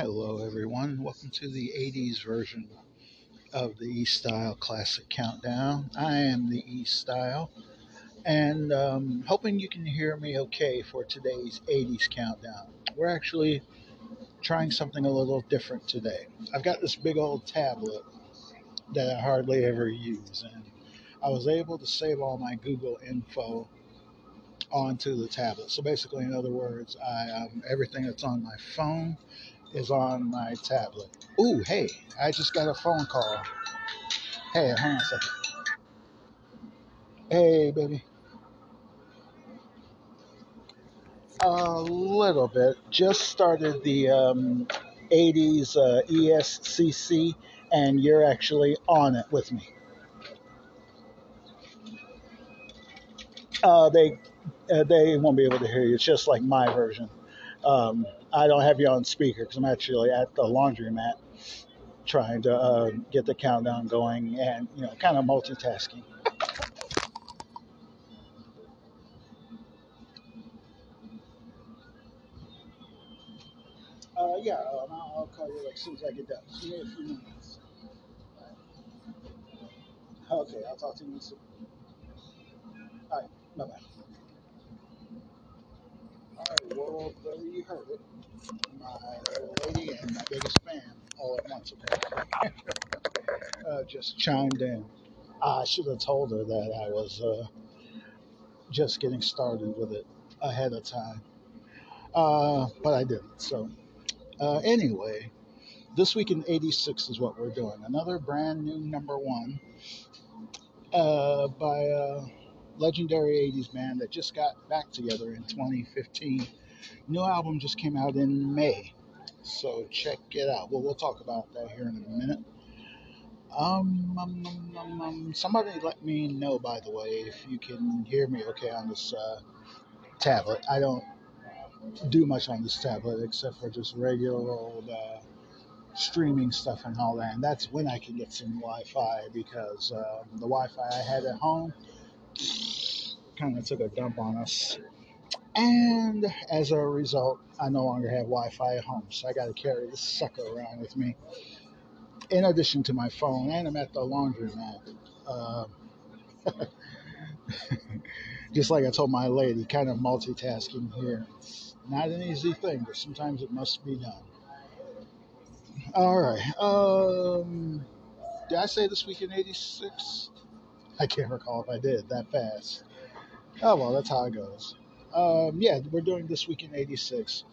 Hello, everyone. Welcome to the 80s version of the E Style Classic Countdown. I am the E Style, and um, hoping you can hear me okay for today's 80s Countdown. We're actually trying something a little different today. I've got this big old tablet that I hardly ever use, and I was able to save all my Google info onto the tablet. So basically, in other words, I um, everything that's on my phone is on my tablet. Ooh, hey, I just got a phone call. Hey, hang on a second. Hey, baby. A little bit. Just started the um, 80s uh, ESCC, and you're actually on it with me. Uh, they uh, they won't be able to hear you. It's just like my version. Um, I don't have you on speaker because I'm actually at the laundromat trying to uh, get the countdown going and you know kind of multitasking. Uh, yeah, um, I'll, I'll call you like soon as I get done. Give me a few minutes. Okay, I'll talk to you soon. All right, bye bye. All right, world, there you heard it. My lady and my biggest fan all at once, uh, just chimed in. I should have told her that I was uh, just getting started with it ahead of time, uh, but I didn't. So, uh, anyway, this week in 86 is what we're doing. Another brand new number one uh, by a legendary 80s band that just got back together in 2015. New album just came out in May, so check it out. Well, we'll talk about that here in a minute. Um, um, um, um, um, somebody let me know, by the way, if you can hear me okay on this uh, tablet. I don't do much on this tablet except for just regular old uh, streaming stuff and all that. And that's when I can get some Wi Fi because um, the Wi Fi I had at home kind of took a dump on us. And as a result, I no longer have Wi Fi at home. So I got to carry this sucker around with me in addition to my phone. And I'm at the laundromat. Uh, just like I told my lady, kind of multitasking here. Not an easy thing, but sometimes it must be done. All right. Um, did I say this week in 86? I can't recall if I did that fast. Oh, well, that's how it goes. Um, yeah, we're doing this week in 86.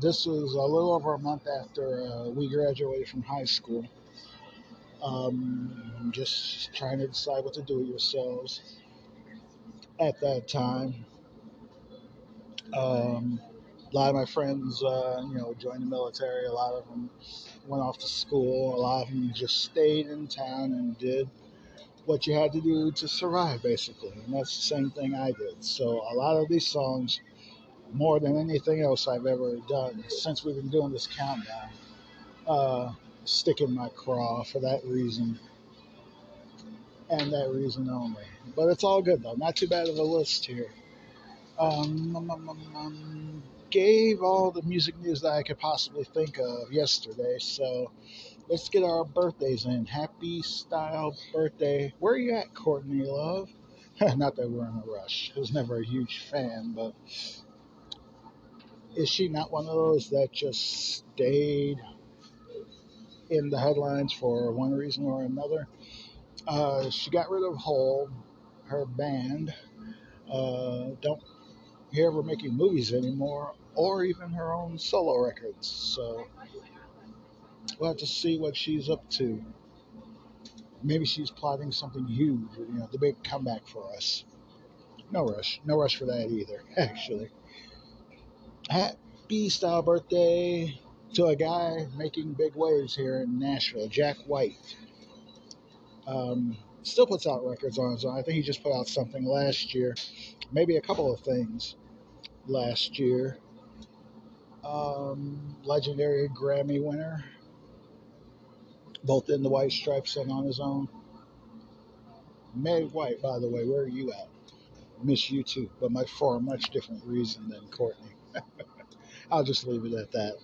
This was a little over a month after uh, we graduated from high school. Um, just trying to decide what to do with yourselves at that time. Um, a lot of my friends, uh, you know, joined the military. A lot of them went off to school. A lot of them just stayed in town and did what you had to do to survive, basically. And that's the same thing I did. So a lot of these songs, more than anything else I've ever done since we've been doing this countdown, uh, stick in my craw for that reason and that reason only. But it's all good though. Not too bad of a list here. Um, um, um, um, um, gave all the music news that I could possibly think of yesterday. So let's get our birthdays in. Happy style birthday. Where are you at, Courtney Love? Not that we're in a rush. I was never a huge fan, but is she not one of those that just stayed in the headlines for one reason or another? Uh, she got rid of Hole, her band. Uh, don't hear her making movies anymore, or even her own solo records. So we'll have to see what she's up to. Maybe she's plotting something huge, you know, the big comeback for us. No rush, no rush for that either, actually. Happy style birthday to a guy making big waves here in Nashville, Jack White. Um, still puts out records on his own. I think he just put out something last year, maybe a couple of things last year. Um, legendary Grammy winner, both in the White Stripes and on his own. Meg White, by the way, where are you at? Miss you too, but much for a much different reason than Courtney. I'll just leave it at that.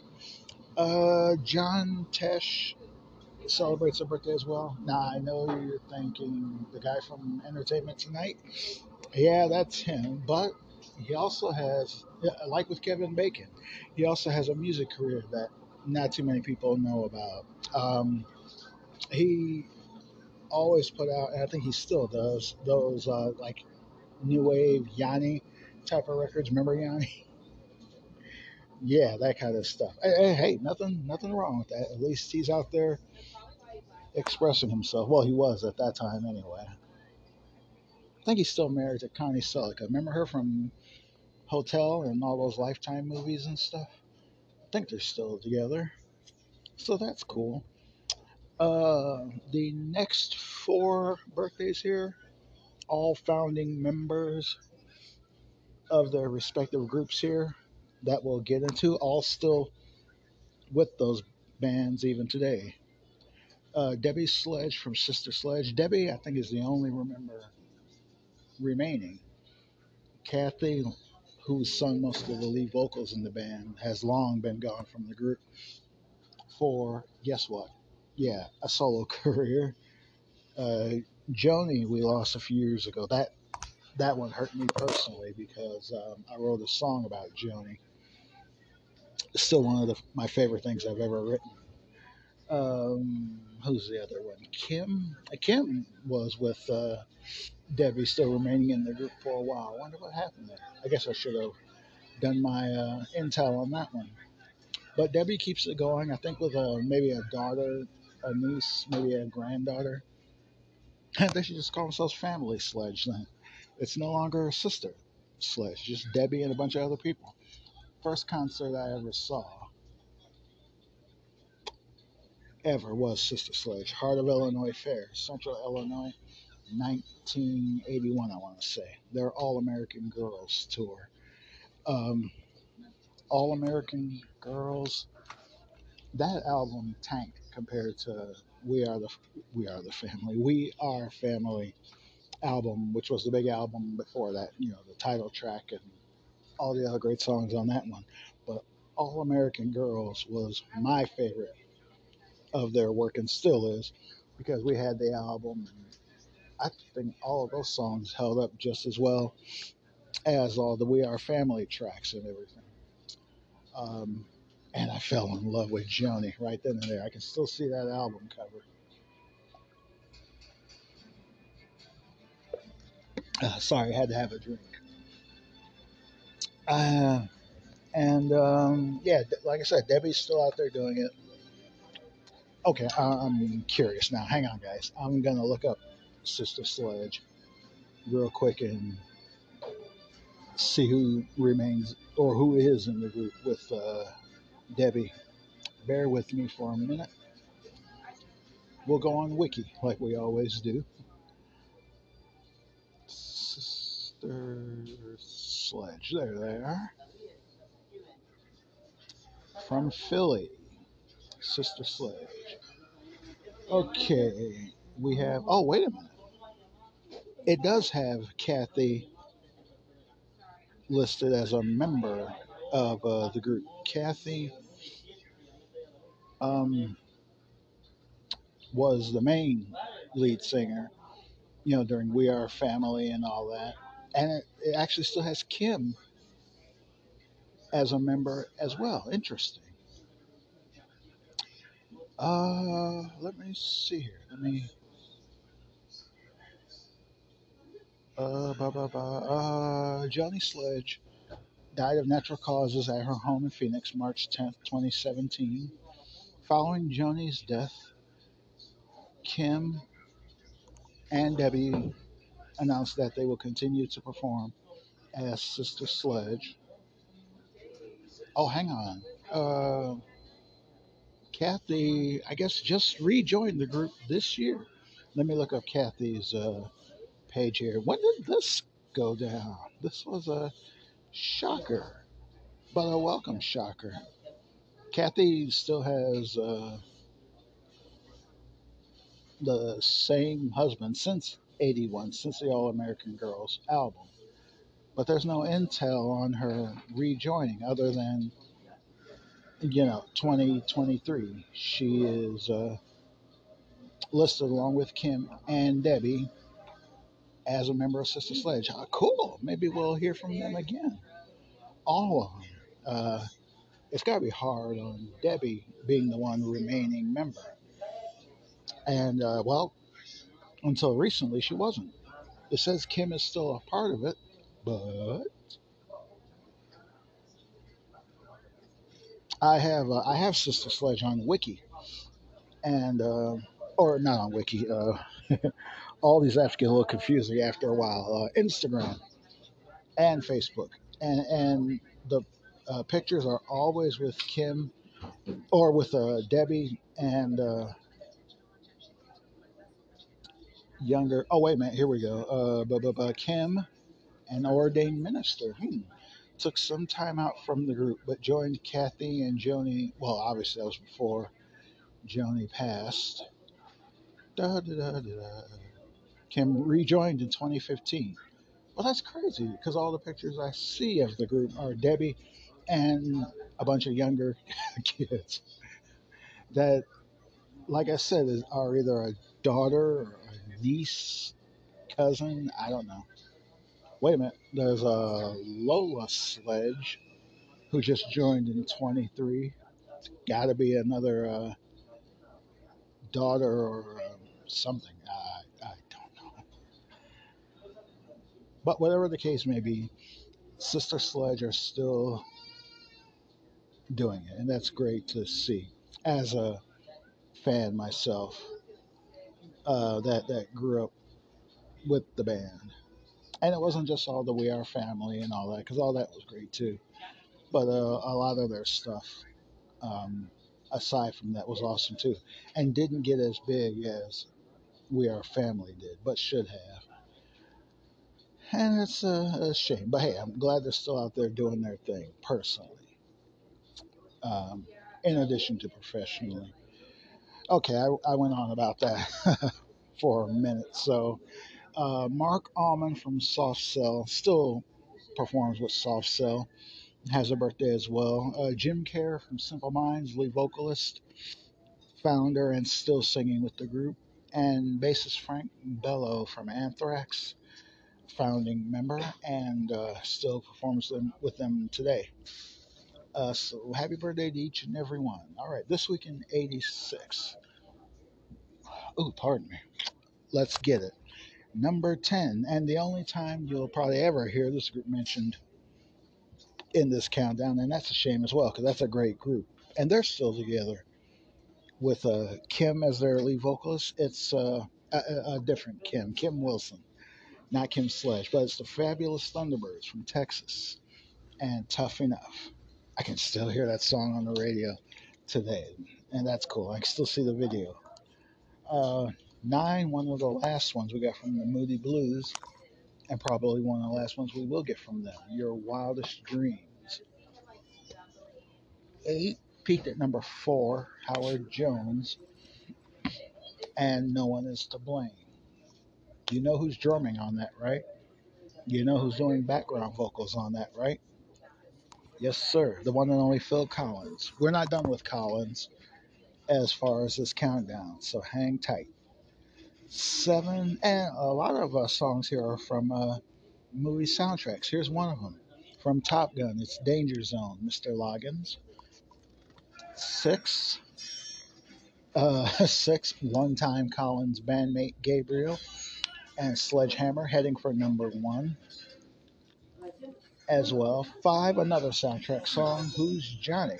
Uh, John Tesh celebrates a birthday as well. Now I know you're thinking the guy from Entertainment Tonight. Yeah, that's him. But he also has, like with Kevin Bacon, he also has a music career that not too many people know about. Um, he always put out, and I think he still does, those uh, like new wave Yanni type of records. Remember Yanni? yeah, that kind of stuff. Hey, hey, nothing, nothing wrong with that. At least he's out there expressing himself. Well, he was at that time anyway. I think he's still married to Connie Sellecca. Remember her from Hotel and all those Lifetime movies and stuff? I think they're still together. So that's cool. Uh, the next four birthdays here, all founding members of their respective groups here that we'll get into, all still with those bands even today. Uh, Debbie Sledge from Sister Sledge. Debbie, I think, is the only remember remaining. Kathy, who sung most of the lead vocals in the band, has long been gone from the group for, guess what? Yeah, a solo career. Uh, Joni, we lost a few years ago. That that one hurt me personally because um, I wrote a song about Joni. Still one of the, my favorite things I've ever written. Um, who's the other one? Kim. Uh, Kim was with uh, Debbie, still remaining in the group for a while. I wonder what happened there. I guess I should have done my uh, intel on that one. But Debbie keeps it going. I think with a, maybe a daughter, a niece, maybe a granddaughter. they should just call themselves Family Sledge then. It's no longer a sister sledge, just Debbie and a bunch of other people. First concert I ever saw ever was Sister Sledge, Heart of Illinois Fair, Central Illinois, 1981, I want to say. Their All American Girls tour. Um, All American Girls, that album tanked compared to We Are the We Are the Family. We Are Family album, which was the big album before that, you know, the title track and all the other great songs on that one. But All American Girls was my favorite of their work and still is because we had the album and I think all of those songs held up just as well as all the We Are Family tracks and everything. Um, and I fell in love with Joni right then and there. I can still see that album cover. Uh, sorry, I had to have a drink. Uh, and um, yeah, like I said, Debbie's still out there doing it. Okay, I'm curious now. Hang on, guys. I'm gonna look up Sister Sledge real quick and see who remains or who is in the group with uh, Debbie. Bear with me for a minute. We'll go on Wiki like we always do. Sister Sledge, there they are. From Philly, Sister Sledge. Okay, we have. Oh, wait a minute. It does have Kathy listed as a member of uh, the group. Kathy um, was the main lead singer, you know, during We Are Family and all that. And it, it actually still has Kim as a member as well. Interesting. Uh, let me see here. Let me. Uh, bah, bah, bah. uh, Joni Sledge died of natural causes at her home in Phoenix, March 10, 2017. Following Joni's death, Kim and Debbie announced that they will continue to perform as Sister Sledge. Oh, hang on. Uh, Kathy, I guess, just rejoined the group this year. Let me look up Kathy's uh, page here. When did this go down? This was a shocker, but a welcome shocker. Kathy still has uh, the same husband since 81, since the All American Girls album. But there's no intel on her rejoining other than you know, 2023. She is uh, listed along with Kim and Debbie as a member of Sister Sledge. Uh, cool. Maybe we'll hear from them again. All of them. Uh, it's got to be hard on Debbie being the one remaining member. And, uh, well, until recently, she wasn't. It says Kim is still a part of it, but I have uh, I have Sister Sledge on Wiki, and uh, or not on Wiki. Uh, all these apps get a little confusing after a while. Uh, Instagram and Facebook, and and the uh, pictures are always with Kim or with uh, Debbie and uh, younger. Oh wait a minute, here we go. Uh, Kim, an ordained minister. Hmm. Took some time out from the group, but joined Kathy and Joni. Well, obviously that was before Joni passed. Da, da, da. Kim rejoined in 2015. Well, that's crazy because all the pictures I see of the group are Debbie and a bunch of younger kids that, like I said, is, are either a daughter or a niece, cousin. I don't know. Wait a minute. There's a Lola Sledge who just joined in 23. Got to be another uh, daughter or um, something. I, But whatever the case may be, Sister Sledge are still doing it, and that's great to see. As a fan myself, uh, that that grew up with the band, and it wasn't just all the We Are family and all that, because all that was great too. But uh, a lot of their stuff, um, aside from that, was awesome too, and didn't get as big as We Are Family did, but should have. And it's a, a shame, but hey, I'm glad they're still out there doing their thing personally. Um, in addition to professionally. Okay, I, I went on about that for a minute. So, uh, Marc Almond from Soft Cell still performs with Soft Cell, has a birthday as well. Uh, Jim Kerr from Simple Minds, lead vocalist, founder, and still singing with the group. And bassist Frank Bello from Anthrax, founding member, and uh, still performs them, with them today. Uh, so happy birthday to each and every one. All right, this week in 86. Oh, pardon me. Let's get it. Number 10, and the only time you'll probably ever hear this group mentioned in this countdown, and that's a shame as well, because that's a great group. And they're still together with uh, Kim as their lead vocalist. It's uh, a, a a different Kim, Kim Wilson, not Kim Sledge, but it's the Fabulous Thunderbirds from Texas and Tough Enough. I can still hear that song on the radio today, and that's cool. I can still see the video. Uh, nine, one of the last ones we got from the Moody Blues, and probably one of the last ones we will get from them. Your Wildest Dreams. Eight peaked at number four, Howard Jones, and No One Is to Blame. You know who's drumming on that, right? You know who's doing background vocals on that, right? Yes, sir. The one and only Phil Collins. We're not done with Collins as far as this countdown, so hang tight. Seven, and a lot of uh, songs here are from uh, movie soundtracks. Here's one of them from Top Gun. It's Danger Zone, Mr. Loggins. Six, uh, six, one-time Collins bandmate Gabriel and Sledgehammer heading for number one as well. Five, another soundtrack song, Who's Johnny?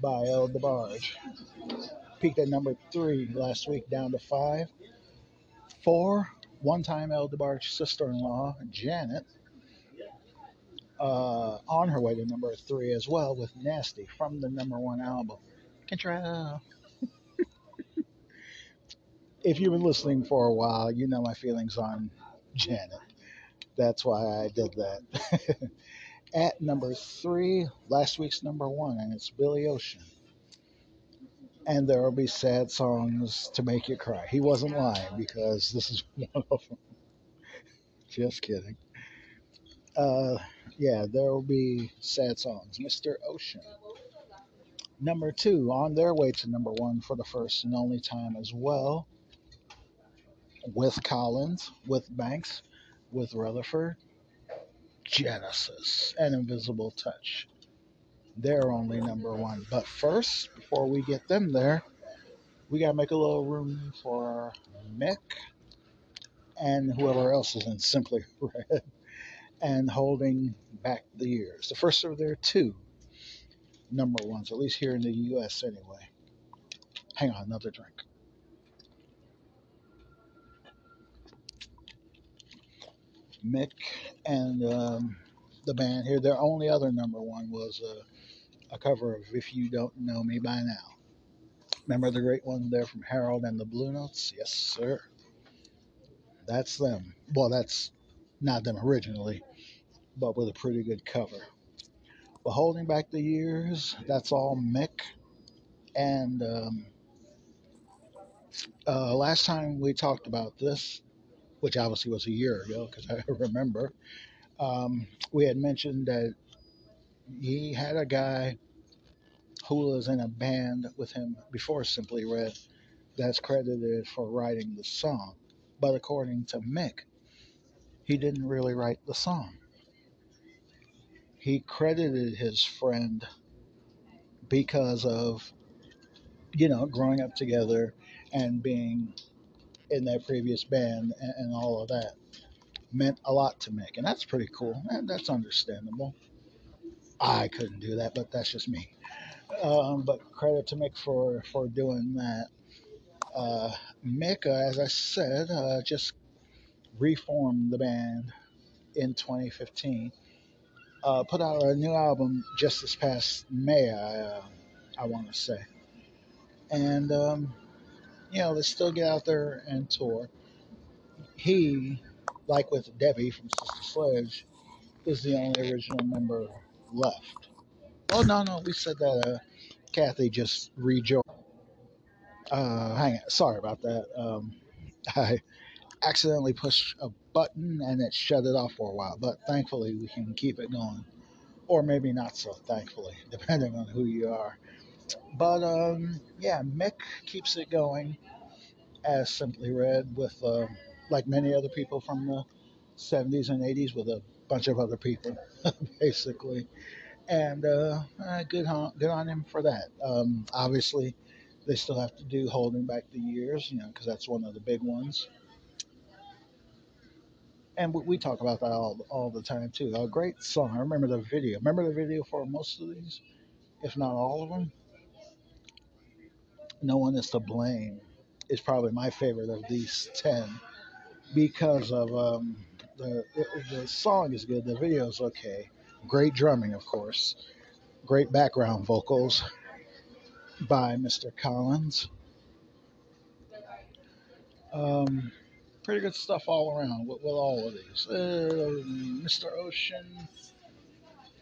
by El DeBarge. Peaked at number three last week, down to five. Four, one time El DeBarge sister in law, Janet, uh, on her way to number three as well with Nasty from the number one album. Control. If you've been listening for a while, you know my feelings on Janet. That's why I did that. At number three, last week's number one, and it's Billy Ocean. And there will be sad songs to make you cry. He wasn't lying because this is one of them. Just kidding. Uh, Yeah, there will be sad songs. Mr. Ocean. Number two, on their way to number one for the first and only time as well, with Collins, with Banks, with Rutherford, Genesis, and Invisible Touch. They're only number one. But first, before we get them there, we got to make a little room for Mick and whoever else is in Simply Red and holding back the years. The first of their two number ones, at least here in the U.S. anyway. Hang on, another drink. Mick and um, the band here, their only other number one was a, a cover of If You Don't Know Me By Now. Remember the great one there from Harold and the Blue Notes? Yes, sir. That's them. Well, that's not them originally, but with a pretty good cover. But holding back the years, that's all Mick. And um, uh, last time we talked about this, which obviously was a year ago because I remember, um, we had mentioned that he had a guy who was in a band with him before Simply Red that's credited for writing the song. But according to Mick, he didn't really write the song. He credited his friend because of, you know, growing up together and being in that previous band and, and all of that meant a lot to Mick. And that's pretty cool. And that's understandable. I couldn't do that, but that's just me. Um, but credit to Mick for, for doing that. Uh, Mick, uh, as I said, uh, just reformed the band in 2015. Uh, put out a new album just this past May, I, uh, I want to say. And, um, you know, they still get out there and tour. He, like with Debbie from Sister Sledge, is the only original member left. Oh, no, no, we said that uh, Kathy just rejoined. Uh, hang on, sorry about that. Um, I accidentally pushed a button and it shut it off for a while, but thankfully we can keep it going. Or maybe not so thankfully, depending on who you are. But um, yeah, Mick keeps it going as Simply Red with, uh, like many other people from the 70s and 80s, with a bunch of other people, basically. And uh, uh, good, on, good on him for that. Um, obviously, they still have to do Holding Back the Years, you know, because that's one of the big ones and we, we talk about that all, all the time too. A great song. I remember the video. Remember the video for most of these, if not all of them. No one is to blame. Is probably my favorite of these ten because of um, the the song is good. The video is okay. Great drumming, of course. Great background vocals by Mr. Collins. Um, pretty good stuff all around with, with all of these. Uh, Mr. Ocean,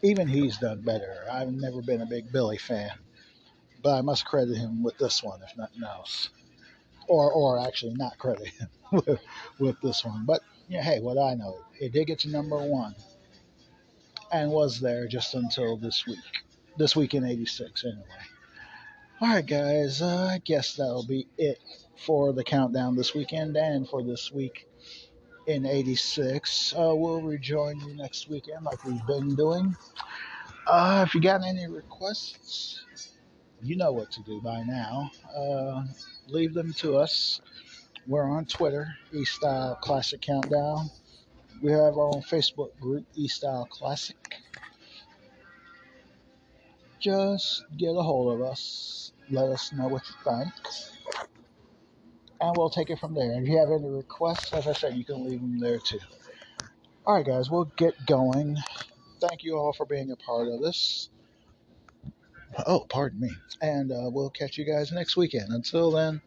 even he's done better. I've never been a big Billy fan, but I must credit him with this one, if nothing else. Or, or actually not credit him with, with this one. But yeah, hey, what do I know, it did get to number one, and was there just until this week. This week in '86, anyway. All right, guys. Uh, I guess that'll be it for the countdown this weekend and for this week in 86. Uh, we'll rejoin you next weekend like we've been doing. Uh, if you got any requests, you know what to do by now. Uh, leave them to us. We're on Twitter, East Style Classic Countdown. We have our own Facebook group, East Style Classic. Just get a hold of us. Let us know what you think and we'll take it from there. If you have any requests, as I said, you can leave them there too. All right, guys, we'll get going. Thank you all for being a part of this. Oh, pardon me. And uh, we'll catch you guys next weekend. Until then,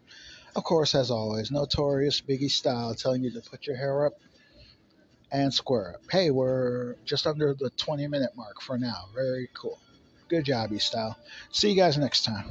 of course, as always, notorious Biggie style telling you to put your hair up and square up. Hey, we're just under the 20 minute mark for now. Very cool. Good job, E style. See you guys next time.